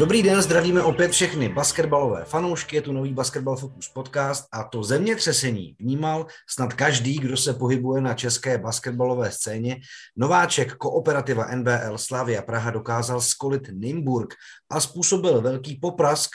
Dobrý den, zdravíme opět všechny basketbalové fanoušky, je tu nový Basketball Focus podcast a to zemětřesení vnímal snad každý, kdo se pohybuje na české basketbalové scéně. Nováček kooperativa NBL Slavia Praha dokázal skolit Nimburg a způsobil velký poprask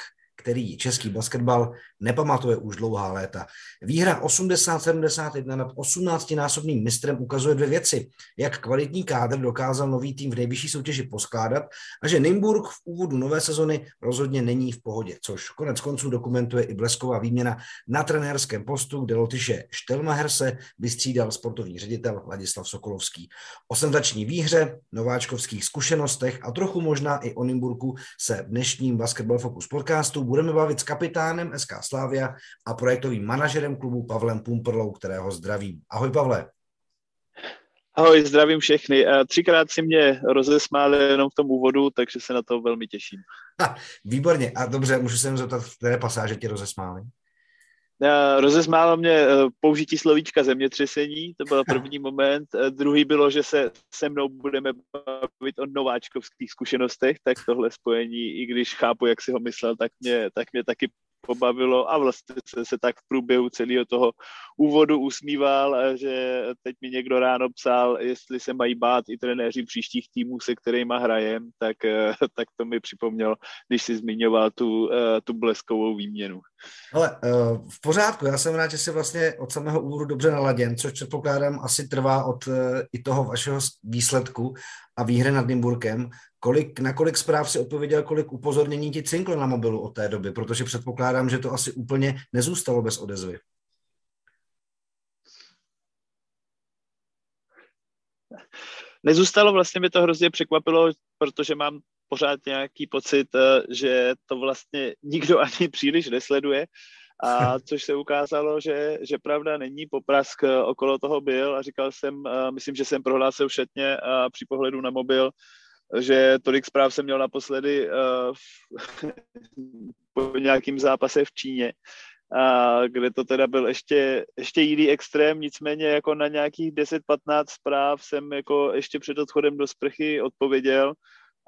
který český basketbal nepamatuje už dlouhá léta. Výhra 80-71 nad 18-násobným mistrem ukazuje dvě věci. Jak kvalitní kádr dokázal nový tým v nejvyšší soutěži poskládat a že Nymburk v úvodu nové sezony rozhodně není v pohodě, což konec konců dokumentuje i blesková výměna na trenérském postu, kde Lotyše Štelmaherse vystřídal sportovní ředitel Ladislav Sokolovský. O senzační výhře, nováčkovských zkušenostech a trochu možná i o Nymburku se v dnešním Basketball Focus podcastu budeme bavit s kapitánem SK Slavia a projektovým manažerem klubu Pavlem Pumperlou, kterého zdravím. Ahoj Pavle. Ahoj, zdravím všechny. Třikrát si mě rozesmáli jenom v tom úvodu, takže se na to velmi těším. Ha, výborně. A dobře, můžu se jen zeptat, v které pasáže tě rozesmáli? Rozesmálo mě e, použití slovíčka zemětřesení, to byl první moment. E, druhý bylo, že se se mnou budeme bavit o nováčkovských zkušenostech, tak tohle spojení, i když chápu, jak si ho myslel, tak mě, tak mě taky pobavilo a vlastně se, se tak v průběhu celého toho úvodu usmíval, že teď mi někdo ráno psal, jestli se mají bát i trenéři příštích týmů, se kterými hrajem, tak, tak to mi připomněl, když si zmiňoval tu, tu bleskovou výměnu. Ale eh, v pořádku, já jsem rád, že jsi vlastně od samého úvodu dobře naladěn, což předpokládám asi trvá od eh, i toho vašeho výsledku a výhry nad Nymburkem. Kolik, na kolik zpráv si odpověděl, kolik upozornění ti cinklo na mobilu od té doby, protože předpokládám, že to asi úplně nezůstalo bez odezvy. Nezůstalo, vlastně mě to hrozně překvapilo, protože mám pořád nějaký pocit, eh, že to vlastně nikdo ani příliš nesleduje, a což se ukázalo, že, že pravda není, poprask eh, okolo toho byl. A říkal jsem, eh, myslím, že jsem prohlásil všetně při pohledu na mobil, že tolik zpráv jsem měl naposledy v, po nějakým zápase v Číně, a kde to teda byl ještě, ještě jiný extrém, nicméně jako na nějakých 10-15 zpráv jsem jako ještě před odchodem do sprchy odpověděl.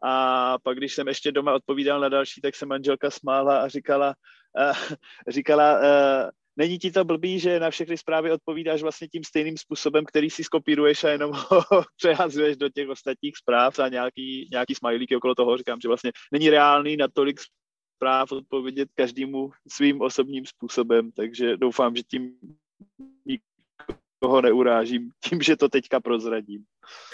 A pak, když jsem ještě doma odpovídal na další, tak se manželka smála a říkala, říkala uh, není ti to blbý, že na všechny zprávy odpovídáš vlastně tím stejným způsobem, který si skopíruješ a jenom ho přehazuješ do těch ostatních zpráv a nějaký, nějaký smajlíky okolo toho. Říkám, že vlastně není reálný na tolik zpráv odpovědět každému svým osobním způsobem, takže doufám, že tím nikoho neurážím tím, že to teďka prozradím.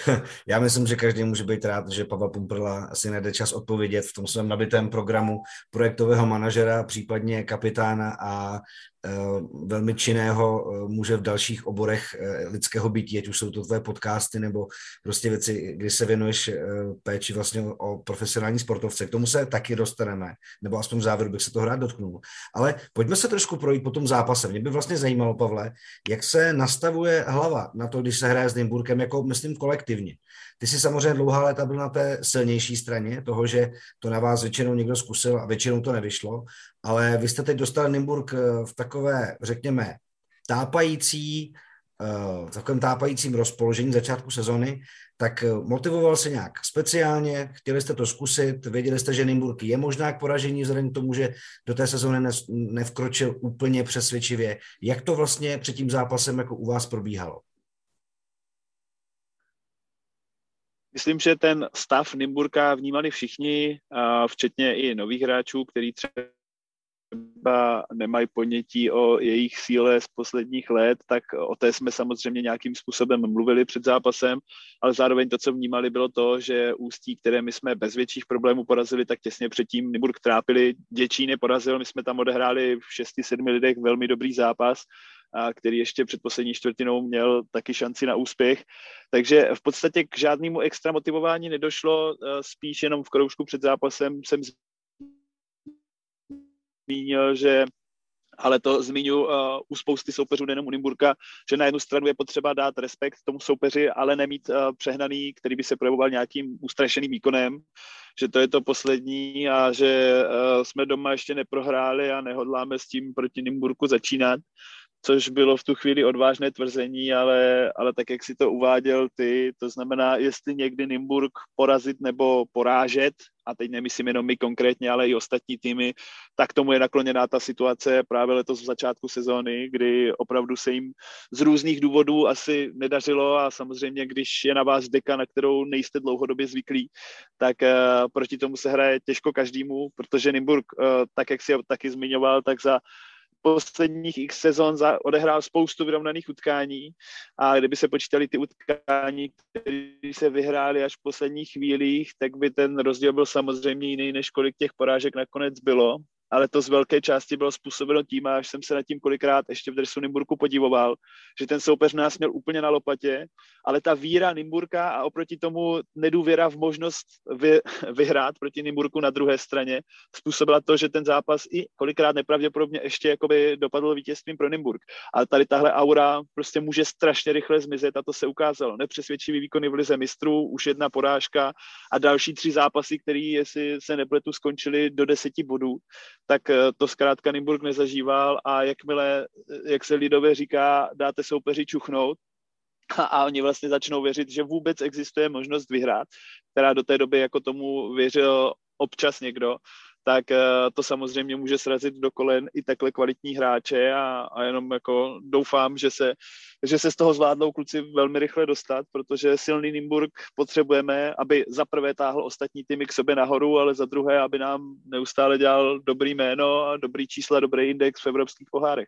Já myslím, že každý může být rád, že Pavel Pumprla asi najde čas odpovědět v tom svém nabitém programu projektového manažera, případně kapitána a uh, velmi činného uh, muže v dalších oborech uh, lidského bytí, ať už jsou to tvé podcasty nebo prostě věci, kdy se věnuješ péči vlastně o profesionální sportovce. K tomu se taky dostaneme, nebo aspoň v závěru bych se toho rád dotknul. Ale pojďme se trošku projít po tom zápase. Mě by vlastně zajímalo, Pavle, jak se nastavuje hlava na to, když se hraje s Nymburkem, jako myslím kolektivně. Ty jsi samozřejmě dlouhá léta byl na té silnější straně toho, že to na vás většinou někdo zkusil a většinou to nevyšlo, ale vy jste teď dostali Nymburk eh, v takové, řekněme, tápající, eh, v takovém tápajícím rozpoložení začátku sezony, tak eh, motivoval se nějak speciálně, chtěli jste to zkusit, věděli jste, že Nymburk je možná k poražení vzhledem k tomu, že do té sezóny nevkročil úplně přesvědčivě. Jak to vlastně před tím zápasem jako u vás probíhalo? Myslím, že ten stav Nymburka vnímali všichni, včetně i nových hráčů, který třeba nemají ponětí o jejich síle z posledních let, tak o té jsme samozřejmě nějakým způsobem mluvili před zápasem, ale zároveň to, co vnímali, bylo to, že ústí, které my jsme bez větších problémů porazili, tak těsně předtím Nymburk trápili, Děčín je porazil, my jsme tam odehráli v 6-7 lidech velmi dobrý zápas který ještě před poslední čtvrtinou měl taky šanci na úspěch. Takže v podstatě k žádnému extra motivování nedošlo, spíš jenom v kroužku před zápasem jsem zmínil, že ale to zmiňu uh, u spousty soupeřů, nejenom u Nymburka, že na jednu stranu je potřeba dát respekt tomu soupeři, ale nemít uh, přehnaný, který by se projevoval nějakým ustrašeným výkonem, že to je to poslední a že uh, jsme doma ještě neprohráli a nehodláme s tím proti Nymburku začínat což bylo v tu chvíli odvážné tvrzení, ale, ale tak, jak si to uváděl ty, to znamená, jestli někdy Nymburk porazit nebo porážet, a teď nemyslím jenom my konkrétně, ale i ostatní týmy, tak tomu je nakloněná ta situace právě letos v začátku sezóny, kdy opravdu se jim z různých důvodů asi nedařilo a samozřejmě, když je na vás deka, na kterou nejste dlouhodobě zvyklí, tak uh, proti tomu se hraje těžko každému, protože Nymburk, uh, tak jak si taky zmiňoval, tak za posledních x sezon za, odehrál spoustu vyrovnaných utkání a kdyby se počítali ty utkání, které se vyhrály až v posledních chvílích, tak by ten rozdíl byl samozřejmě jiný, než kolik těch porážek nakonec bylo ale to z velké části bylo způsobeno tím, až jsem se nad tím kolikrát ještě v dresu Nymburku podivoval, že ten soupeř nás měl úplně na lopatě, ale ta víra Nymburka a oproti tomu nedůvěra v možnost vy, vyhrát proti Nymburku na druhé straně způsobila to, že ten zápas i kolikrát nepravděpodobně ještě jakoby dopadl vítězstvím pro Nymburk. Ale tady tahle aura prostě může strašně rychle zmizet a to se ukázalo. Nepřesvědčivý výkony v lize mistrů, už jedna porážka a další tři zápasy, které, jestli se nepletu, skončily do deseti bodů tak eh, to zkrátka Nymburk nezažíval a jakmile, eh, jak se lidově říká, dáte soupeři čuchnout, a, a oni vlastně začnou věřit, že vůbec existuje možnost vyhrát, která do té doby jako tomu věřil občas někdo, tak eh, to samozřejmě může srazit do kolen i takhle kvalitní hráče a, a jenom jako doufám, že se, že se z toho zvládnou kluci velmi rychle dostat, protože silný Nymburk potřebujeme, aby za prvé táhl ostatní týmy k sobě nahoru, ale za druhé, aby nám neustále dělal dobrý jméno a dobrý čísla, dobrý index v evropských pohárech.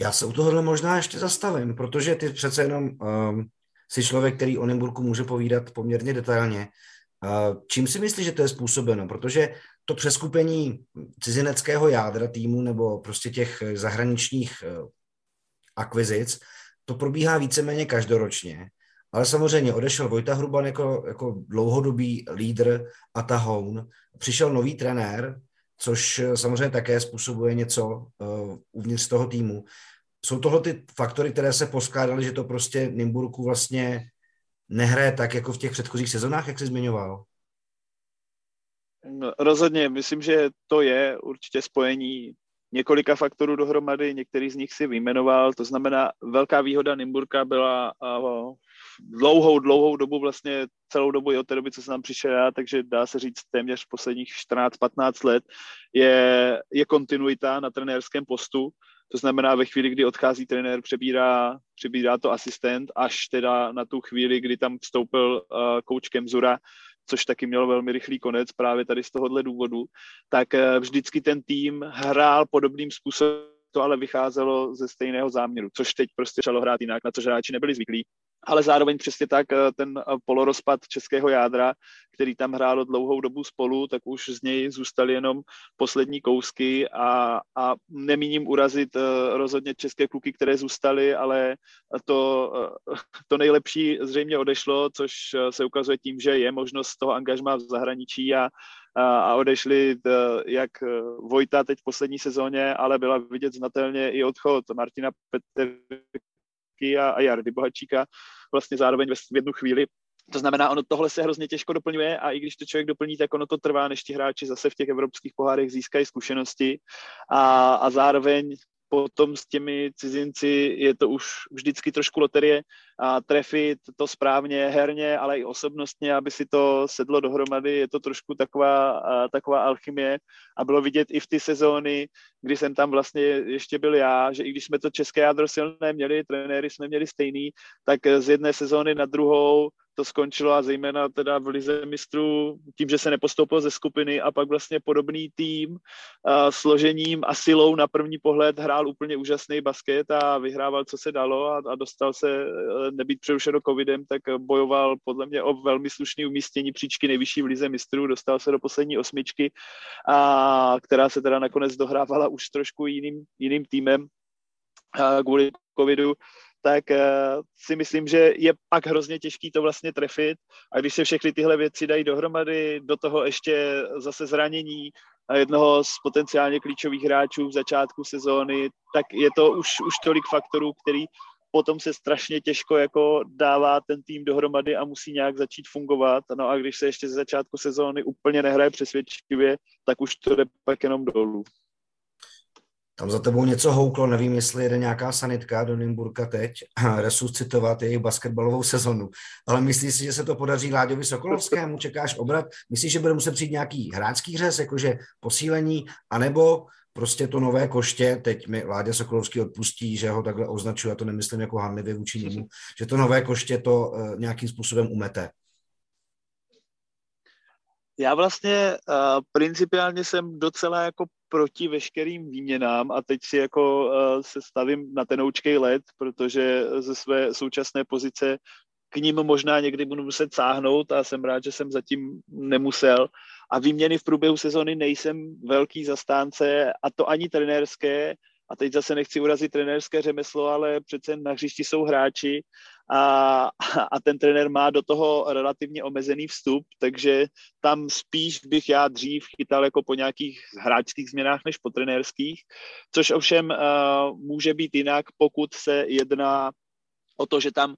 Já se u tohohle možná ještě zastavím, protože ty přece jenom um, jsi člověk, který o Nymburku může povídat poměrně detailně. Čím si myslíš, že to je způsobeno? Protože to přeskupení cizineckého jádra týmu nebo prostě těch zahraničních eh, akvizic, to probíhá víceméně každoročně. Ale samozřejmě odešel Vojta Hruban jako, jako dlouhodobý lídr a tahoun. Přišel nový trenér, což samozřejmě také způsobuje něco uh, uvnitř toho týmu. Jsou tohle ty faktory, které se poskládaly, že to prostě Nymburku vlastně nehraje tak, jako v těch předchozích sezonách, jak jsi zmiňoval? No, rozhodně, myslím, že to je určitě spojení několika faktorů dohromady, některý z nich si vyjmenoval, to znamená, velká výhoda Nymburka byla uh, dlouhou, dlouhou dobu, vlastně celou dobu i od té doby, co jsem tam přišel já, takže dá se říct téměř posledních 14-15 let, je, je kontinuita na trenérském postu, to znamená, ve chvíli, kdy odchází trenér, přebírá, přebírá to asistent, až teda na tu chvíli, kdy tam vstoupil uh, kouč Kemzura, což taky mělo velmi rychlý konec právě tady z tohohle důvodu, tak uh, vždycky ten tým hrál podobným způsobem, to ale vycházelo ze stejného záměru, což teď prostě začalo hrát jinak, na což hráči nebyli zvyklí ale zároveň přesně tak eh, ten eh, polorozpad českého jádra, který tam hrálo dlouhou dobu spolu, tak už z něj zůstaly jenom poslední kousky a, a nemíním urazit eh, rozhodně české kluky, které zůstaly, ale to, to nejlepší zřejmě odešlo, což se ukazuje tím, že je možnost toho angažma v zahraničí a, a odešli jak Vojta teď v poslední sezóně, ale byla vidět znatelně i odchod Martina Petr Bohačíky a, a Jardy Bohačíka vlastně zároveň v jednu chvíli. To znamená, ono tohle se hrozně těžko doplňuje a i když to člověk doplní, tak ono to trvá, než ti hráči zase v těch evropských pohárech získají zkušenosti a, a zároveň potom s těmi cizinci je to už vždycky trošku loterie a trefit to správně herně, ale i osobnostně, aby si to sedlo dohromady, je to trošku taková, taková alchymie. A bylo vidět i v ty sezóny, kdy jsem tam vlastně ještě byl já, že i když jsme to české jádro silné měli, trenéry jsme měli stejný, tak z jedné sezóny na druhou to skončilo a zejména teda v Lize mistrů tím, že se nepostoupil ze skupiny a pak vlastně podobný tým a složením a silou na první pohled hrál úplně úžasný basket a vyhrával, co se dalo a, a dostal se e, nebýt přerušeno covidem, tak bojoval podle mě o velmi slušný umístění příčky nejvyšší v Lize mistrů, dostal se do poslední osmičky, a, která se teda nakonec dohrávala už trošku jiným, jiným týmem kvůli covidu, tak uh, si myslím, že je pak hrozně těžký to vlastně trefit a když se všechny tyhle věci dají dohromady, do toho ještě zase zranění a jednoho z potenciálně klíčových hráčů v začátku sezóny, tak je to už, už tolik faktorů, který potom se strašně těžko jako dává ten tým dohromady a musí nějak začít fungovat. No a když se ještě ze začátku sezóny úplně nehraje přesvědčivě, tak už to jde pak jenom dolů Tam za tebou něco houklo, nevím, jestli jede nějaká sanitka do Nymburka teď, resuscitovat jejich basketbalovou sezonu, ale myslíš si, že se to podaří Láďovi Sokolovskému, čekáš obrat, myslíš, že bude muset přijít nějaký hráčský řez, jakože posílení, anebo prostě to nové koště, teď mi Láďa Sokolovský odpustí, že ho takhle označuje, já to nemyslím jako hanlivě vůči němu, že to nové koště to uh, nějakým způsobem umete. Já vlastně uh, principiálně jsem docela jako proti veškerým výměnám a teď si jako uh, se stavím na tenoučkej let, protože ze své současné pozice k ním možná někdy budu muset sáhnout a jsem rád, že jsem zatím nemusel. A výměny v průběhu sezony nejsem velký zastánce a to ani trenérské, a teď zase nechci urazit trenérské řemeslo, ale přece na hřišti jsou hráči a, a ten trenér má do toho relativně omezený vstup, takže tam spíš bych já dřív chytal jako po nějakých hráčských změnách než po trenérských, což ovšem uh, může být jinak, pokud se jedná o to, že tam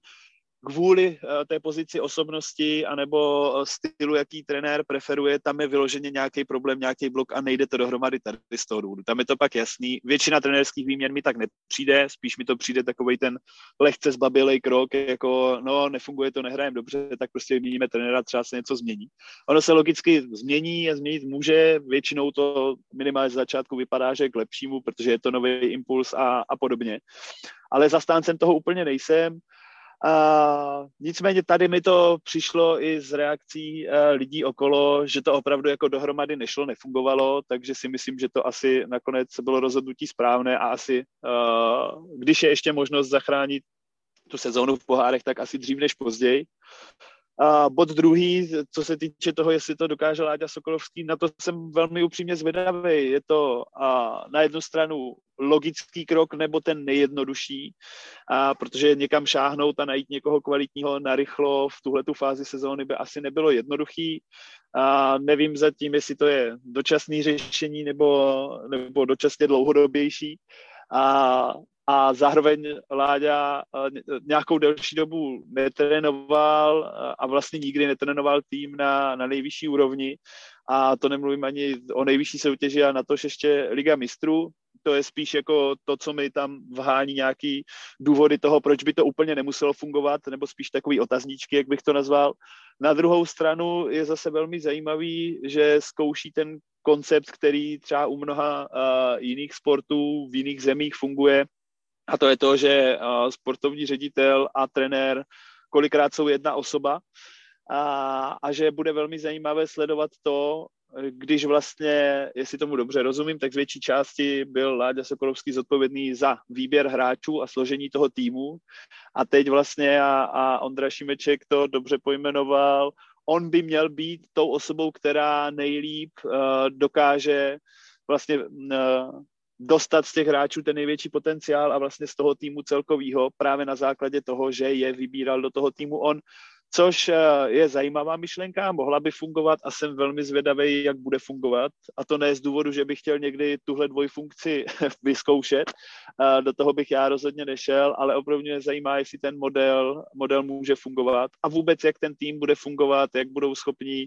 kvůli eh, té pozici osobnosti anebo eh, stylu, jaký trenér preferuje, tam je vyloženě nějaký problém, nějaký blok a nejde to dohromady tady z toho důvodu. Tam je to pak jasný. Většina trenérských výměn mi tak nepřijde, spíš mi to přijde takový ten lehce zbabilej krok, jako no, nefunguje to, nehrajeme dobře, tak prostě vyměníme trenéra, třeba se něco změní. Ono se logicky změní a změnit může, většinou to minimálně z začátku vypadá, že k lepšímu, protože je to nový impuls a, a podobně. Ale zastáncem toho úplně nejsem. A nicméně tady mi to přišlo i z reakcí uh, lidí okolo, že to opravdu jako dohromady nešlo, nefungovalo, takže si myslím, že to asi nakonec bylo rozhodnutí správné a asi, uh, když je ještě možnost zachránit tu sezónu v pohárech, tak asi dřív než později. A bod druhý, co se týče toho, jestli to dokáže Láďa Sokolovský, na to jsem velmi upřímně zvědavý. Je to a, na jednu stranu logický krok nebo ten nejjednodušší, a, protože někam šáhnout a najít někoho kvalitního narychlo v tuhle fázi sezóny by asi nebylo jednoduchý. A nevím zatím, jestli to je dočasné řešení nebo, nebo dočasně dlouhodobější. A a zároveň Láďa eh, nějakou delší dobu netrénoval eh, a vlastně nikdy netrénoval tým na, na nejvyšší úrovni. A to nemluvím ani o nejvyšší soutěži a na to ještě Liga mistrů, to je spíš jako to, co mi tam vhání nějaký důvody toho, proč by to úplně nemuselo fungovat, nebo spíš takový otazníčky, jak bych to nazval. Na druhou stranu je zase velmi zajímavý, že zkouší ten koncept, který třeba u mnoha uh, jiných sportů v jiných zemích funguje, a to je to, že sportovní ředitel a trenér kolikrát jsou jedna osoba. A, a že bude velmi zajímavé sledovat to, když vlastně, jestli tomu dobře rozumím, tak z větší části byl Láďa Sokolovský zodpovědný za výběr hráčů a složení toho týmu. A teď vlastně a, a Ondra Šimeček to dobře pojmenoval, on by měl být tou osobou, která nejlíp uh, dokáže vlastně uh, dostat z těch hráčů ten největší potenciál a vlastně z toho týmu celkovýho právě na základě toho, že je vybíral do toho týmu on, což eh, je zajímavá myšlenka, mohla by fungovat a jsem velmi zvědavý, jak bude fungovat. A to ne z důvodu, že bych chtěl někdy tuhle dvojfunkci vyzkoušet, eh, do toho bych já rozhodně nešel, ale opravdu mě zajímá, jestli ten model, model může fungovat a vůbec, jak ten tým bude fungovat, jak budou schopní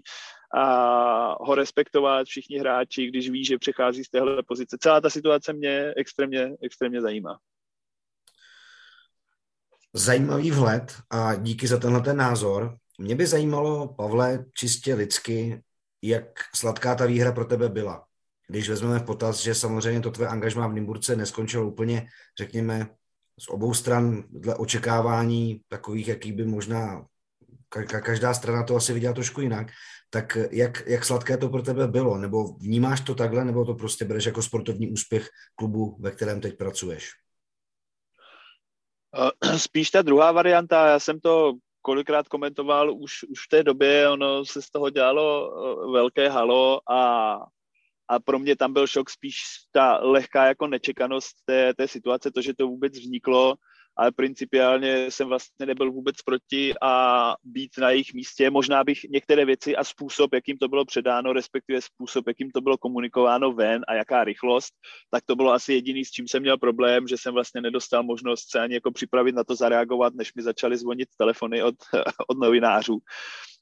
a ho respektovat všichni hráči, když ví, že přechází z téhle pozice. Celá ta situace mě extrémně, extrémně zajímá. Zajímavý vhled a díky za tenhle ten názor. Mě by zajímalo, Pavle, čistě lidsky, jak sladká ta výhra pro tebe byla. Když vezmeme v potaz, že samozřejmě to tvé angažmá v Nymburce neskončilo úplně, řekněme, z obou stran dle očekávání takových, jaký by možná každá strana to asi viděla trošku jinak, tak jak, jak sladké to pro tebe bylo? Nebo vnímáš to takhle, nebo to prostě bereš jako sportovní úspěch klubu, ve kterém teď pracuješ? Eh, spíš ta druhá varianta, já jsem to kolikrát komentoval už, už v té době, ono se z toho dělalo eh, velké halo a, a pro mě tam byl šok spíš ta lehká jako nečekanost té, té situace, to, že to vůbec vzniklo ale principiálně jsem vlastně nebyl vůbec proti a být na jejich místě. Možná bych některé věci a způsob, jakým to bylo předáno, respektive způsob, jakým to bylo komunikováno ven a jaká rychlost, tak to bylo asi jediný, s čím jsem měl problém, že jsem vlastně nedostal možnost se ani jako připravit na to zareagovat, než mi začaly zvonit telefony od, od novinářů.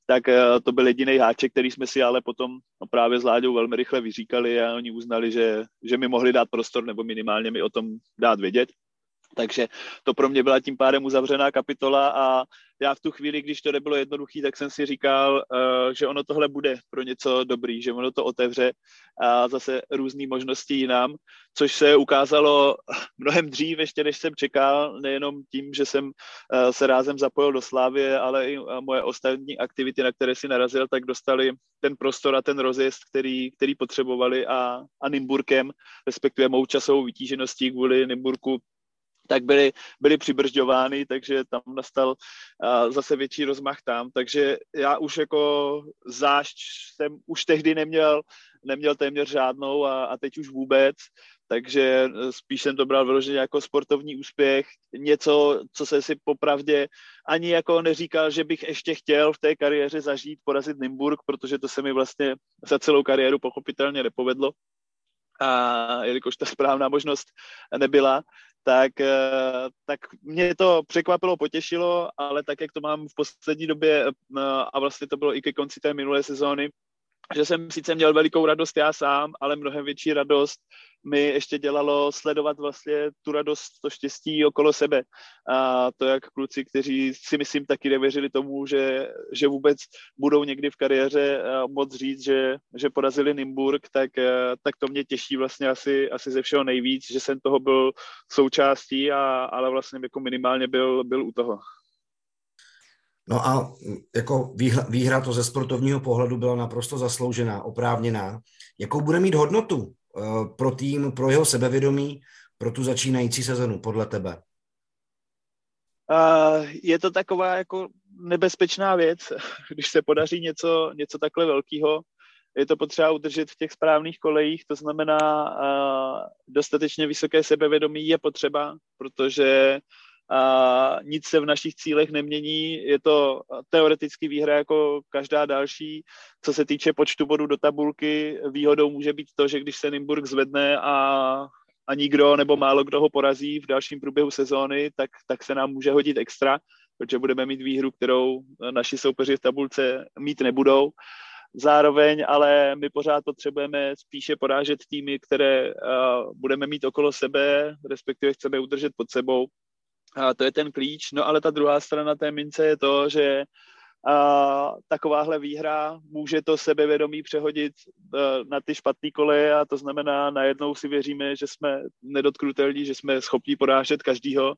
tak eh, to byl jediný háček, který jsme si ale potom no, právě s Láďou velmi rychle vyříkali a oni uznali, že, že mi mohli dát prostor nebo minimálně mi o tom dát vědět. Takže to pro mě byla tím pádem uzavřená kapitola a já v tu chvíli, když to nebylo jednoduché, tak jsem si říkal, uh, že ono tohle bude pro něco dobrý, že ono to otevře a zase různé možnosti jinam, což se ukázalo mnohem dřív, ještě než jsem čekal, nejenom tím, že jsem uh, se rázem zapojil do Slávy, ale i moje ostatní aktivity, na které si narazil, tak dostali ten prostor a ten rozjezd, který, který potřebovali a, a Nimburkem, respektive mou časovou vytížeností kvůli Nimburku tak byly, byly přibržďovány, takže tam nastal uh, zase větší rozmach tam, takže já už jako zášť jsem už tehdy neměl, neměl téměř žádnou a, a teď už vůbec, takže spíš jsem to bral vyloženě jako sportovní úspěch, něco, co se si popravdě ani jako neříkal, že bych ještě chtěl v té kariéře zažít, porazit Nymburk, protože to se mi vlastně za celou kariéru pochopitelně nepovedlo. A jelikož ta správná možnost nebyla, tak, eh, tak mě to překvapilo, potěšilo, ale tak, jak to mám v poslední době eh, a vlastně to bylo i ke konci té minulé sezóny, že jsem sice měl velikou radost já sám, ale mnohem větší radost mi ještě dělalo sledovat vlastně tu radost, to štěstí okolo sebe. A to jak kluci, kteří si myslím taky nevěřili tomu, že, že vůbec budou někdy v kariéře moc říct, že, že porazili Nimburg, tak, tak to mě těší vlastně asi, asi ze všeho nejvíc, že jsem toho byl součástí, a, ale vlastně jako minimálně byl, byl u toho. No a jako výhra to ze sportovního pohledu byla naprosto zasloužená, oprávněná. Jakou bude mít hodnotu eh, pro tým, pro jeho sebevědomí, pro tu začínající sezonu, podle tebe? je to taková jako nebezpečná věc, když se podaří něco, něco takhle velkého. Je to potřeba udržet v těch správných kolejích, to znamená dostatečně vysoké sebevědomí je potřeba, protože a nic se v našich cílech nemění. Je to teoreticky výhra jako každá další. Co se týče počtu bodů do tabulky, výhodou může být to, že když se Nimburg zvedne a, a nikdo nebo málo kdo ho porazí v dalším průběhu sezóny, tak, tak se nám může hodit extra, protože budeme mít výhru, kterou naši soupeři v tabulce mít nebudou. Zároveň ale my pořád potřebujeme spíše porážet týmy, které uh, budeme mít okolo sebe, respektive chceme udržet pod sebou a to je ten klíč. No ale ta druhá strana té mince je to, že a takováhle výhra může to sebevědomí přehodit e, na ty špatné koleje a to znamená, najednou si věříme, že jsme nedotknutelní, že jsme schopni porážet každýho,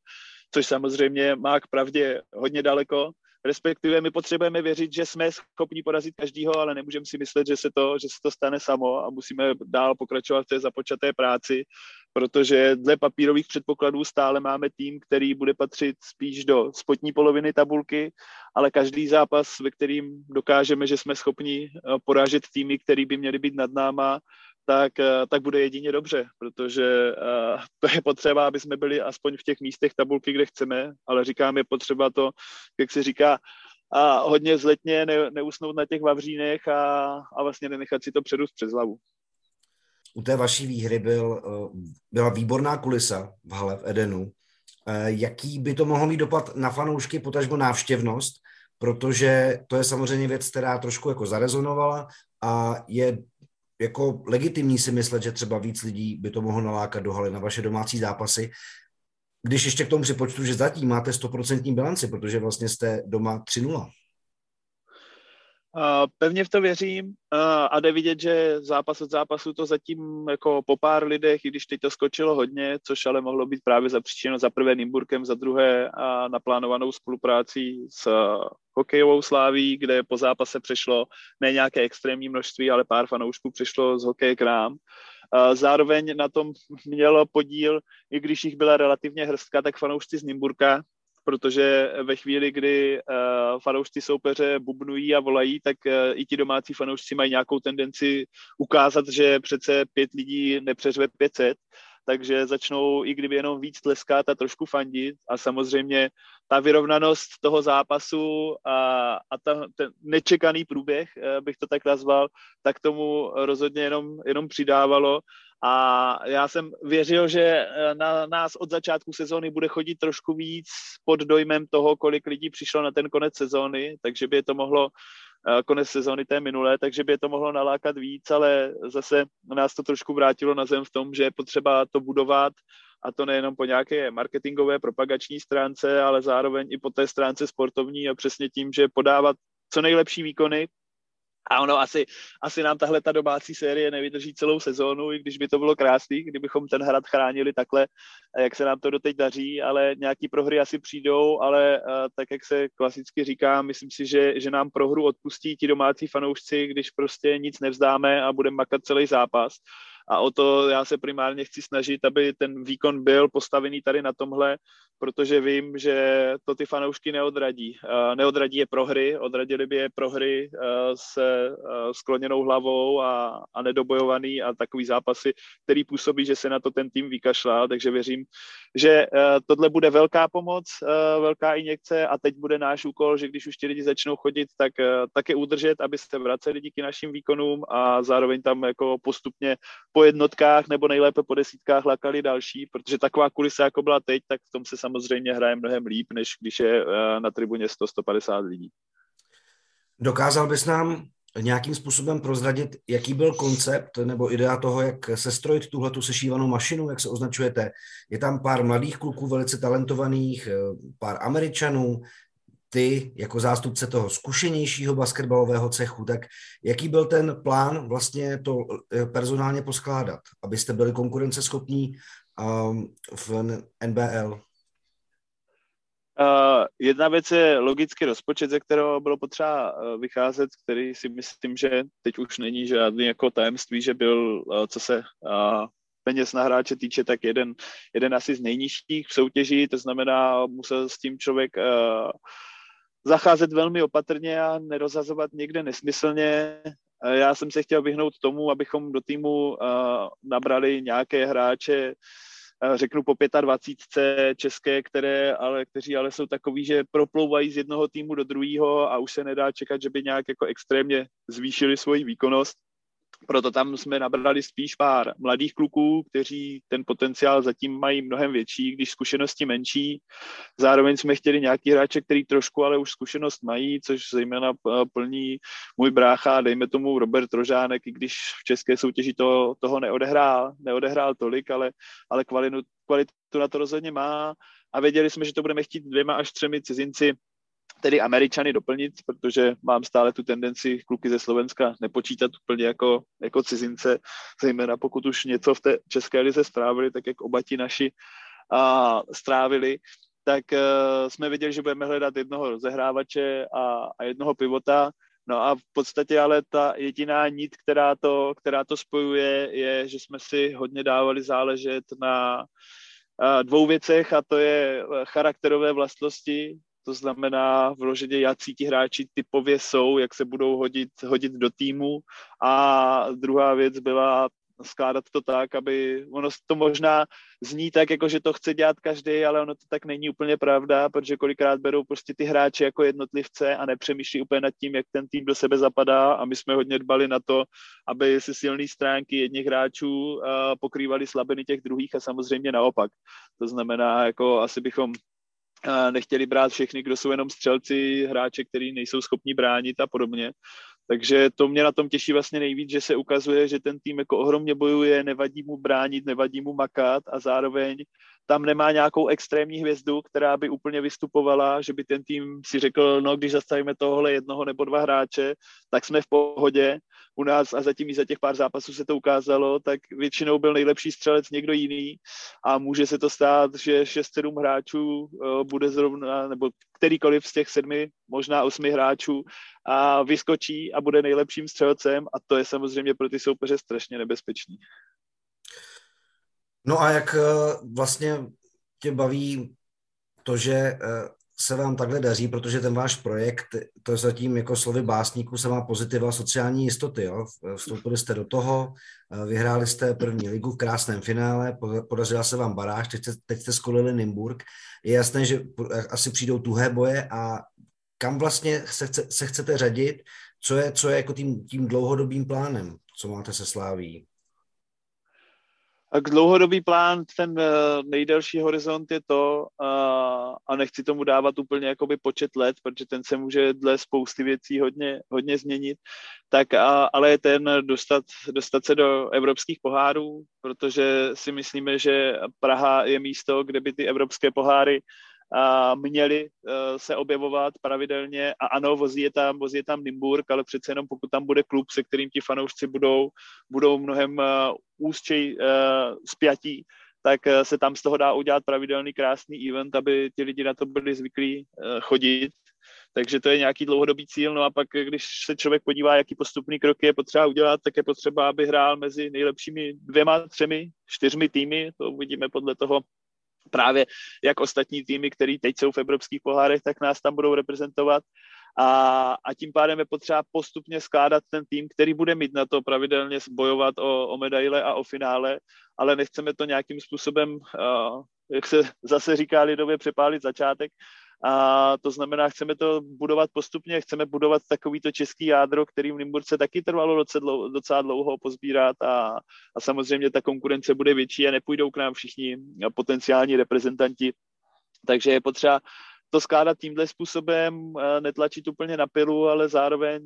což samozřejmě má k pravdě hodně daleko, respektive my potřebujeme věřit, že jsme schopni porazit každýho, ale nemůžeme si myslet, že se to, že se to stane samo a musíme dál pokračovat v té započaté práci protože dle papírových předpokladů stále máme tým, který bude patřit spíš do spodní poloviny tabulky, ale každý zápas, ve kterým dokážeme, že jsme schopni eh, porážet týmy, který by měly být nad náma, tak, eh, tak bude jedině dobře, protože uh, to je potřeba, aby jsme byli aspoň v těch místech tabulky, kde chceme, ale říkám, je potřeba to, jak se říká, a hodně zletně ne, neusnout na těch vavřínech a, a vlastně nenechat si to předůst přes hlavu u té vaší výhry byl, eh, byla výborná kulisa v hale v Edenu. Eh, jaký by to mohlo mít dopad na fanoušky, potažmo návštěvnost, protože to je samozřejmě věc, která trošku jako zarezonovala a je jako legitimní si myslet, že třeba víc lidí by to mohlo nalákat do haly na vaše domácí zápasy. Když ještě k tomu připočtu, že zatím máte 100% bilanci, protože vlastně jste doma 3-0. Pevně v to věřím a jde vidět, že zápas od zápasu to zatím jako po pár lidech, i když teď to skočilo hodně, což ale mohlo být právě zapříčeno za prvé Nymburkem, za druhé a naplánovanou spoluprácí s hokejovou sláví, kde po zápase přešlo ne nějaké extrémní množství, ale pár fanoušků přišlo z hokeje k nám. Zároveň na tom mělo podíl, i když jich byla relativně hrstka, tak fanoušci z Nymburka, protože ve chvíli, kdy uh, fanoušci soupeře bubnují a volají, tak uh, i ti domácí fanoušci mají nějakou tendenci ukázat, že přece pět lidí nepřeřve 500, takže začnou, i kdyby jenom víc tleskat a trošku fandit. A samozřejmě ta vyrovnanost toho zápasu a, a ta, ten nečekaný průběh, uh, bych to tak nazval, tak tomu rozhodně jenom, jenom přidávalo. A já jsem věřil, že eh, na nás od začátku sezóny bude chodit trošku víc pod dojmem toho, kolik lidí přišlo na ten konec sezóny, takže by to mohlo konec sezóny té minulé, takže by je to mohlo nalákat víc, ale zase nás to trošku vrátilo na zem v tom, že je potřeba to budovat a to nejenom po nějaké marketingové, propagační stránce, ale zároveň i po té stránce sportovní a přesně tím, že podávat co nejlepší výkony, a ono asi, asi nám tahle ta domácí série nevydrží celou sezónu, i když by to bylo krásný, kdybychom ten hrad chránili takhle, jak se nám to doteď daří, ale nějaký prohry asi přijdou, ale uh, tak, jak se klasicky říká, myslím si, že, že nám prohru odpustí ti domácí fanoušci, když prostě nic nevzdáme a budeme makat celý zápas a o to já se primárně chci snažit, aby ten výkon byl postavený tady na tomhle, protože vím, že to ty fanoušky neodradí. Neodradí je prohry, odradili by je prohry se skloněnou hlavou a, a nedobojovaný a takový zápasy, který působí, že se na to ten tým vykašlá, takže věřím, že tohle bude velká pomoc, velká injekce a teď bude náš úkol, že když už ti lidi začnou chodit, tak, tak je udržet, aby se vraceli díky našim výkonům a zároveň tam jako postupně po jednotkách nebo nejlépe po desítkách lakali další, protože taková kulisa, jako byla teď, tak v tom se samozřejmě hraje mnohem líp, než když je eh, na tribuně 100-150 lidí. Dokázal bys nám nějakým způsobem prozradit, jaký byl koncept nebo idea toho, jak sestrojit tuhle tu sešívanou mašinu, jak se označujete. Je tam pár mladých kluků, velice talentovaných, eh, pár Američanů, ty jako zástupce toho zkušenějšího basketbalového cechu, tak jaký byl ten plán vlastně to eh, personálně poskládat, abyste byli konkurenceschopní um, v NBL? Uh, jedna věc je logický rozpočet, ze kterého bylo potřeba uh, vycházet, který si myslím, že teď už není žádný jako tajemství, že byl, uh, co se uh, peněz na hráče týče, tak jeden, jeden asi z nejnižších v soutěži, to znamená, musel s tím člověk uh, zacházet velmi opatrně a nerozhazovat někde nesmyslně. Já jsem se chtěl vyhnout tomu, abychom do týmu nabrali nějaké hráče, řeknu po 25 české, které, ale, kteří ale jsou takový, že proplouvají z jednoho týmu do druhého a už se nedá čekat, že by nějak jako extrémně zvýšili svoji výkonnost. Proto tam jsme nabrali spíš pár mladých kluků, kteří ten potenciál zatím mají mnohem větší, když zkušenosti menší. Zároveň jsme chtěli nějaký hráče, který trošku ale už zkušenost mají, což zejména eh, plní můj brácha, dejme tomu Robert Rožánek, i když v české soutěži to, toho neodehrál, neodehrál tolik, ale, ale kvalitu, kvalitu na to rozhodně má. A věděli jsme, že to budeme chtít dvěma až třemi cizinci, tedy Američany doplnit, protože mám stále tu tendenci kluky ze Slovenska nepočítat úplně jako, jako cizince, zejména pokud už něco v té české lize strávili, tak jak oba ti naši a, strávili, tak uh, jsme viděli, že budeme hledat jednoho rozehrávače a, a jednoho pivota, No a v podstatě ale ta jediná nit, která to, která to spojuje, je, že jsme si hodně dávali záležet na dvou věcech a to je charakterové vlastnosti to znamená vloženě, jaký ti hráči typově jsou, jak se budou hodit, hodit do týmu. A druhá věc byla skládat to tak, aby ono to možná zní tak, jako že to chce dělat každý, ale ono to tak není úplně pravda, protože kolikrát berou prostě ty hráči jako jednotlivce a nepřemýšlí úplně nad tím, jak ten tým do sebe zapadá a my jsme hodně dbali na to, aby si silné stránky jedních hráčů uh, pokrývaly slabiny těch druhých a samozřejmě naopak. To znamená, jako asi bychom nechtěli brát všechny, kdo jsou jenom střelci, hráče, kteří nejsou schopni bránit a podobně. Takže to mě na tom těší vlastně nejvíc, že se ukazuje, že ten tým jako ohromně bojuje, nevadí mu bránit, nevadí mu makat a zároveň tam nemá nějakou extrémní hvězdu, která by úplně vystupovala, že by ten tým si řekl, no když zastavíme tohle jednoho nebo dva hráče, tak jsme v pohodě. U nás a zatím i za těch pár zápasů se to ukázalo, tak většinou byl nejlepší střelec někdo jiný a může se to stát, že 6-7 hráčů eh, bude zrovna, nebo kterýkoliv z těch sedmi, možná osmi hráčů a vyskočí a bude nejlepším střelcem a to je samozřejmě pro ty soupeře strašně nebezpečný. No a jak eh, vlastně tě baví to, že eh, se vám takhle daří, protože ten váš projekt, to je zatím jako slovy básníků, se má pozitiva sociální jistoty. Jo? Vstoupili jste do toho, eh, vyhráli jste první ligu v krásném finále, podařila se vám baráž, teď, teď jste skolili Nymburk. Je jasné, že asi přijdou tuhé boje a kam vlastně se, chce, se chcete řadit, co je, co je jako tím, tím dlouhodobým plánem, co máte se sláví? A dlouhodobý plán, ten eh, nejdelší horizont je to, a nechci tomu dávat úplně jakoby počet let, protože ten se může dle spousty věcí hodně, hodně změnit, tak a, ale je ten dostat, dostat se do evropských pohárů, protože si myslíme, že Praha je místo, kde by ty evropské poháry a měli uh, se objevovat pravidelně a ano, vozí je tam, vozí je tam Nimburg, ale přece jenom pokud tam bude klub, se kterým ti fanoušci budou, budou mnohem uh, úzčej uh, spjatí, tak se tam z toho dá udělat pravidelný krásný event, aby ti lidi na to byli zvyklí chodit. Takže to je nějaký dlouhodobý cíl. No a pak, když se člověk podívá, jaký postupný kroky je potřeba udělat, tak je potřeba, aby hrál mezi nejlepšími dvěma, třemi, čtyřmi týmy. To uvidíme podle toho, právě jak ostatní týmy, které teď jsou v evropských pohárech, tak nás tam budou reprezentovat. A, a tím pádem je potřeba postupně skládat ten tým, který bude mít na to pravidelně bojovat o, o medaile a o finále, ale nechceme to nějakým způsobem, uh, jak se zase říká lidově, přepálit začátek, a to znamená, chceme to budovat postupně, chceme budovat takovýto český jádro, který v Nymburce taky trvalo docela dlouho, docela dlouho pozbírat a, a samozřejmě ta konkurence bude větší a nepůjdou k nám všichni potenciální reprezentanti. Takže je potřeba to skládat tímhle způsobem, netlačit úplně na pilu, ale zároveň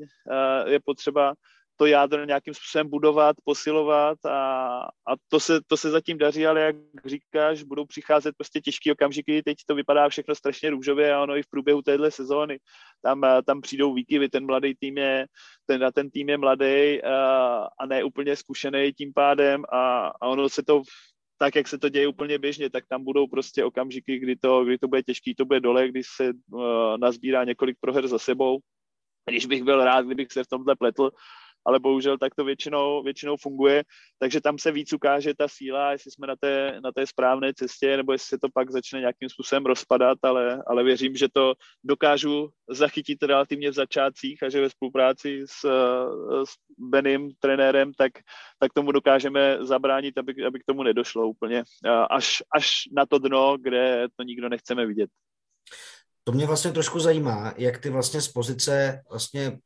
je potřeba to jádro nějakým způsobem budovat, posilovat a, a to, se, to se zatím daří, ale jak říkáš, budou přicházet prostě těžké okamžiky, teď to vypadá všechno strašně růžově a ono i v průběhu téhle sezóny. Tam, tam přijdou výkyvy, ten mladý tým je, ten, ten tým je mladý a, a ne úplně zkušený tím pádem a, a ono se to tak, jak se to děje úplně běžně, tak tam budou prostě okamžiky, kdy to, kdy to bude těžký, to bude dole, když se uh, nazbírá několik proher za sebou. Když bych byl rád, kdybych se v tomhle pletl, ale bohužel tak to většinou, většinou funguje, takže tam se víc ukáže ta síla, jestli jsme na té, na té správné cestě, nebo jestli se to pak začne nějakým způsobem rozpadat, ale, ale věřím, že to dokážu zachytit relativně v začátcích a že ve spolupráci s, s Benem, trenérem, tak, tak tomu dokážeme zabránit, aby, aby k tomu nedošlo úplně až, až na to dno, kde to nikdo nechceme vidět. To mě vlastně trošku zajímá, jak ty vlastně z pozice vlastně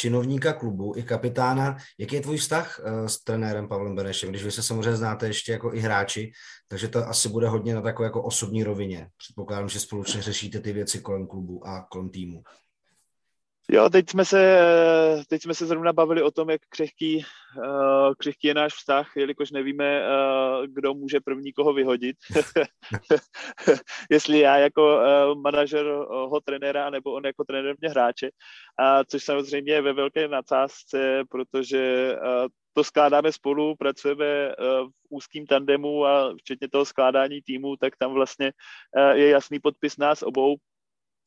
činovníka klubu i kapitána. Jaký je tvůj vztah uh, s trenérem Pavlem Benešem, když vy se samozřejmě znáte ještě jako i hráči, takže to asi bude hodně na takové jako osobní rovině. Předpokládám, že společně řešíte ty věci kolem klubu a kolem týmu. Jo, teď jsme, se, teď jsme se zrovna bavili o tom, jak křehký, uh, křehký je náš vztah, jelikož nevíme, uh, kdo může první koho vyhodit. Jestli já jako uh, manažer ho trenéra, nebo on jako trenér mě hráče. A což samozřejmě je ve velké nadsázce, protože uh, to skládáme spolu, pracujeme v úzkým tandemu a včetně toho skládání týmu, tak tam vlastně je jasný podpis nás obou,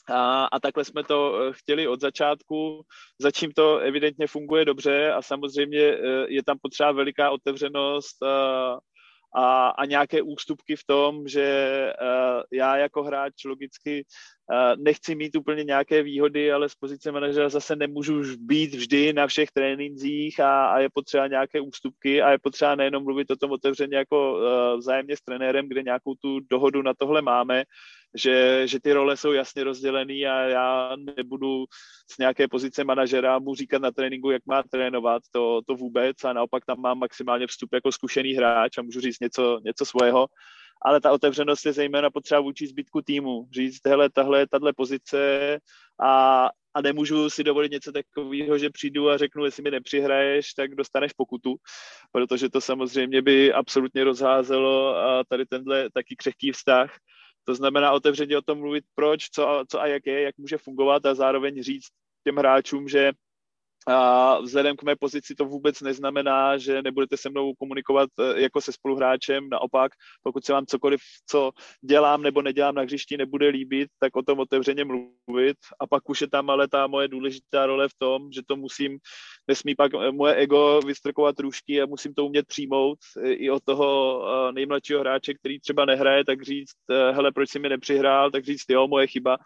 a, a takhle jsme to eh, chtěli od začátku. Začím to evidentně funguje dobře a samozřejmě eh, je tam potřeba veliká otevřenost a, a, a nějaké ústupky v tom, že já jako hráč logicky nechci mít úplně nějaké výhody, ale z pozice manažera zase nemůžu být vždy na všech trénincích a, a je potřeba nějaké ústupky a je potřeba nejenom mluvit o tom otevřeně jako vzájemně s trenérem, kde nějakou tu dohodu na tohle máme, že, že ty role jsou jasně rozdělené a já nebudu z nějaké pozice manažera mu říkat na tréninku, jak má trénovat, to, to vůbec a naopak tam mám maximálně vstup jako zkušený hráč a můžu říct něco, něco svého, ale ta otevřenost je zejména potřeba vůči zbytku týmu. Říct, hele, tahle, tahle pozice a, a nemůžu si dovolit něco takového, že přijdu a řeknu, jestli mi nepřihraješ, tak dostaneš pokutu, protože to samozřejmě by absolutně rozházelo a tady tenhle taky křehký vztah to znamená otevřeně o tom mluvit, proč, co, co a jak je, jak může fungovat a zároveň říct těm hráčům, že a vzhledem k mé pozici to vůbec neznamená, že nebudete se mnou komunikovat e, jako se spoluhráčem. Naopak, pokud se vám cokoliv, co dělám nebo nedělám na hřišti, nebude líbit, tak o tom otevřeně mluvit. A pak už je tam ale ta moje důležitá role v tom, že to musím, nesmí pak e, moje ego vystrkovat růžky a musím to umět přijmout e, i od toho nejmladšího hráče, který třeba nehraje, tak říct, hele, proč si mi nepřihrál, tak říct, jo, moje chyba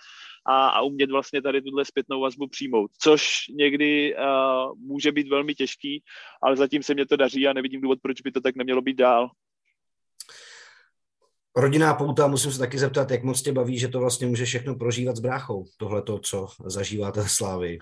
a, a umět vlastně tady tuhle zpětnou vazbu přijmout, což někdy uh, může být velmi těžký, ale zatím se mě to daří a nevidím důvod, proč by to tak nemělo být dál. Rodinná pouta, musím se taky zeptat, jak moc tě baví, že to vlastně může všechno prožívat s bráchou, tohle to, co zažíváte v Slávii.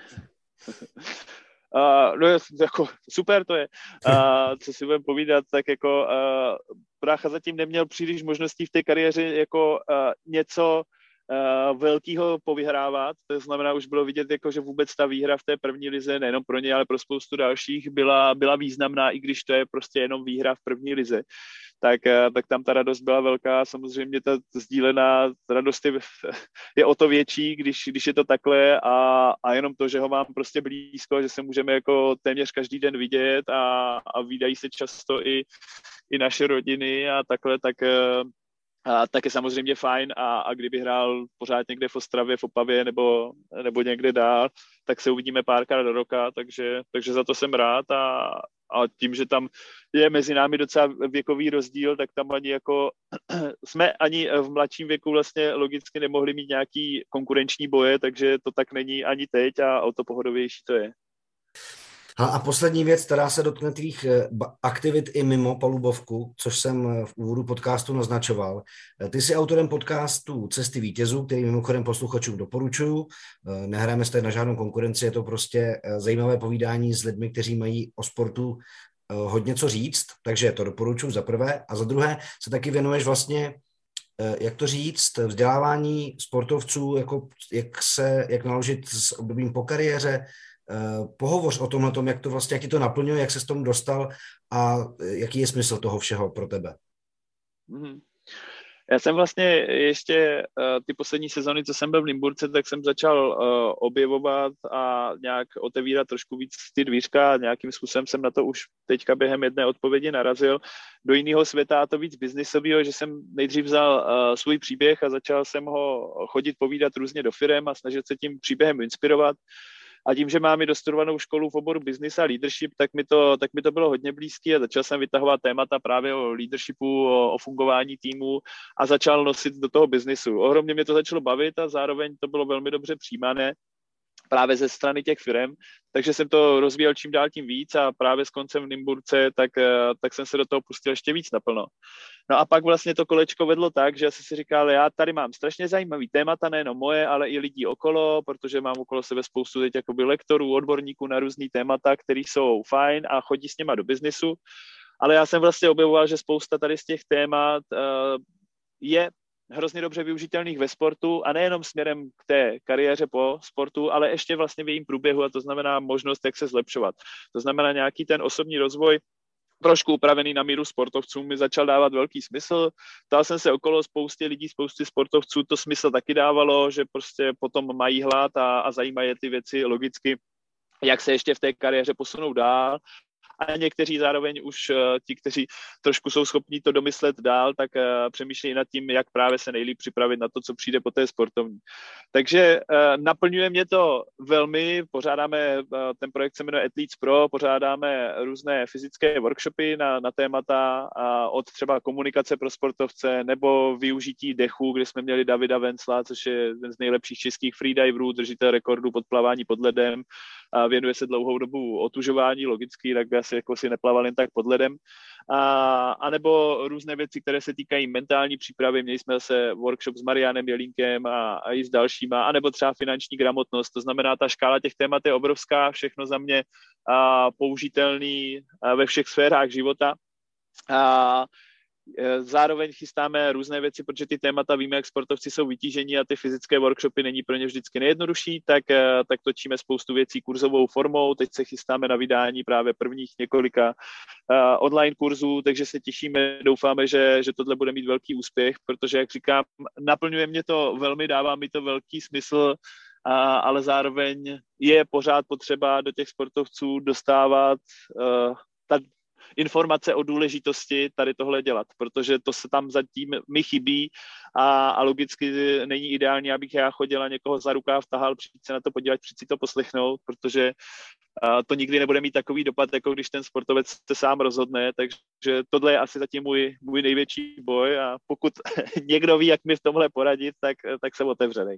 Uh, no jako super to je. Uh, co si budeme povídat, tak jako uh, Brácha zatím neměl příliš možností v té kariéře jako uh, něco uh, velkého povyhrávat. To znamená, už bylo vidět, jako, že vůbec ta výhra v té první lize, nejenom pro ně, ale pro spoustu dalších, byla, byla významná, i když to je prostě jenom výhra v první lize. Tak, uh, tak tam ta radost byla velká. Samozřejmě ta sdílená radost je, je o to větší, když, když je to takhle a, a jenom to, že ho mám prostě blízko, že se můžeme jako téměř každý den vidět a, a výdají se často i, i naše rodiny a takhle, tak uh, a, tak je samozřejmě fajn a, a kdyby hrál pořád někde v Ostravě, v Opavě nebo, nebo někde dál, tak se uvidíme párkrát do roka, takže, takže za to jsem rád a, a tím, že tam je mezi námi docela věkový rozdíl, tak tam ani jako jsme ani v mladším věku vlastně logicky nemohli mít nějaký konkurenční boje, takže to tak není ani teď a o to pohodovější to je. A, poslední věc, která se dotkne tvých eh, aktivit i mimo palubovku, což jsem eh, v úvodu podcastu naznačoval. Eh, ty jsi autorem podcastu Cesty vítězů, který mimochodem posluchačům doporučuju. Nehráme se na žádnou konkurenci, je to prostě zajímavé povídání s lidmi, kteří mají o sportu hodně co říct, takže to doporučuji za prvé. A za druhé se taky věnuješ vlastně jak to říct, vzdělávání sportovců, jako, jak, se, jak naložit s obdobím po kariéře, pohovoř o tomhle tom, jak to vlastně, jak ti to naplňuje, jak se s tomu dostal a jaký je smysl toho všeho pro tebe. Mm-hmm. Já jsem vlastně ještě uh, ty poslední sezony, co jsem byl v Limburce, tak jsem začal uh, objevovat a nějak otevírat trošku víc ty dvířka. Nějakým způsobem jsem na to už teďka během jedné odpovědi narazil. Do jiného světa a to víc biznisového, že jsem nejdřív vzal uh, svůj příběh a začal jsem ho chodit povídat různě do firem a snažit se tím příběhem inspirovat. A tím, že mám i dostudovanou školu v oboru business a leadership, tak mi to, tak mi to bylo hodně blízké a začal jsem vytahovat témata právě o leadershipu, o, o fungování týmu a začal nosit do toho biznisu. Ohromně mě to začalo bavit a zároveň to bylo velmi dobře přijímané právě ze strany těch firm, takže jsem to rozvíjel čím dál tím víc a právě s koncem v Nymburce, tak, eh, tak jsem se do toho pustil ještě víc naplno. No a pak vlastně to kolečko vedlo tak, že jsem si říkal, já tady mám strašně zajímavý témata, nejenom moje, ale i lidí okolo, protože mám okolo sebe spoustu teď jakoby lektorů, odborníků na různý témata, které jsou fajn a chodí s něma do biznisu. Ale já jsem vlastně objevoval, že spousta tady z těch témat uh, je hrozně dobře využitelných ve sportu a nejenom směrem k té kariéře po sportu, ale ještě vlastně v jejím průběhu a to znamená možnost, jak se zlepšovat. To znamená nějaký ten osobní rozvoj, trošku upravený na míru sportovců mi začal dávat velký smysl. Ptal jsem se okolo spousty lidí, spousty sportovců, to smysl taky dávalo, že prostě potom mají hlad a, a zajímají ty věci logicky, jak se ještě v té kariéře posunou dál a někteří zároveň už eh, ti, kteří trošku jsou schopní to domyslet dál, tak eh, přemýšlejí nad tím, jak právě se nejlíp připravit na to, co přijde po té sportovní. Takže eh, naplňuje mě to velmi, pořádáme, ten projekt se jmenuje Athletes Pro, pořádáme různé fyzické workshopy na, na témata od třeba komunikace pro sportovce nebo využití dechu, kde jsme měli Davida Vencla, což je jeden z nejlepších českých freediverů, držitel rekordu podplavání pod ledem, a věnuje se dlouhou dobu otužování, logicky, tak by asi jako si neplaval jen tak pod ledem. A, a nebo různé věci, které se týkají mentální přípravy. Měli jsme se workshop s Marianem Jelínkem a, a i s dalšíma, anebo třeba finanční gramotnost. To znamená, ta škála těch témat je obrovská, všechno za mě a, použitelný a ve všech sférách života. A zároveň chystáme různé věci, protože ty témata víme, jak sportovci jsou vytížení a ty fyzické workshopy není pro ně vždycky nejjednodušší, tak, eh, tak točíme spoustu věcí kurzovou formou. Teď se chystáme na vydání právě prvních několika uh, online kurzů, takže se těšíme, doufáme, že, že tohle bude mít velký úspěch, protože, jak říkám, naplňuje mě to velmi, dává mi to velký smysl, a, ale zároveň je pořád potřeba do těch sportovců dostávat uh, ta informace o důležitosti tady tohle dělat, protože to se tam zatím mi chybí a, a logicky není ideální, abych já chodila někoho za rukáv, tahal, přijít se na to podívat, přijít si to poslechnout, protože a to nikdy nebude mít takový dopad, jako když ten sportovec se sám rozhodne, takže tohle je asi zatím můj, můj největší boj a pokud někdo ví, jak mi v tomhle poradit, tak, tak jsem otevřený.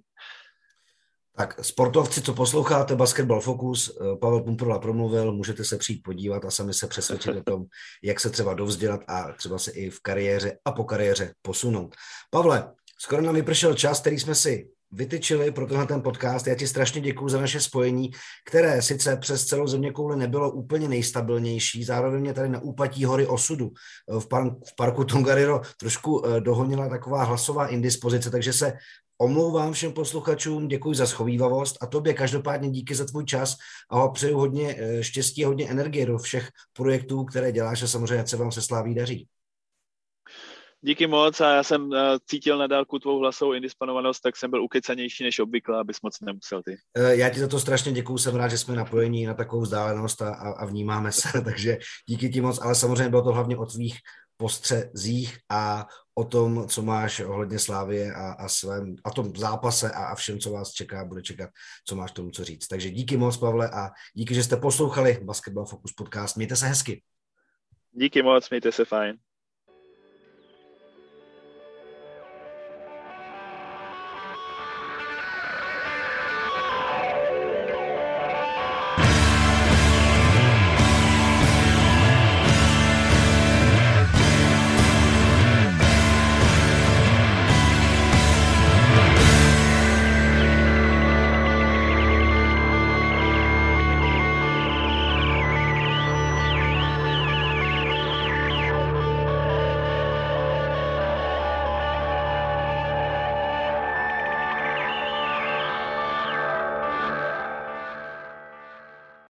Tak sportovci, co posloucháte Basketball Focus, eh, Pavel Pumprola promluvil, můžete se přijít podívat a sami se přesvědčit o tom, jak se třeba dovzdělat a třeba se i v kariéře a po kariéře posunout. Pavle, skoro nám vypršel čas, který jsme si vytyčili pro tenhle ten podcast. Já ti strašně děkuji za naše spojení, které sice přes celou země kouli nebylo úplně nejstabilnější, zároveň mě tady na úpatí hory osudu v, par- v parku Tongariro trošku eh, dohonila taková hlasová indispozice, takže se omlouvám všem posluchačům, děkuji za schovývavost a tobě každopádně díky za tvůj čas a přeju hodně eh, štěstí a hodně energie do všech projektů, které děláš a samozřejmě se vám se sláví daří. Díky moc a já jsem eh, cítil na dálku tvou hlasovou indispanovanost, tak jsem byl ukecanější než obvykle, abys moc nemusel ty. Eh, já ti za to strašně děkuju, jsem rád, že jsme napojení na takovou vzdálenost a, a, a vnímáme se, takže díky ti moc, ale samozřejmě bylo to hlavně o tvých postřezích a o tom, co máš ohledně Slávie a, a, svém, a tom zápase a, a všem, co vás čeká, bude čekat, co máš tomu co říct. Takže díky moc, Pavle, a díky, že jste poslouchali Basketball Focus podcast. Mějte se hezky. Díky moc, mějte se fajn.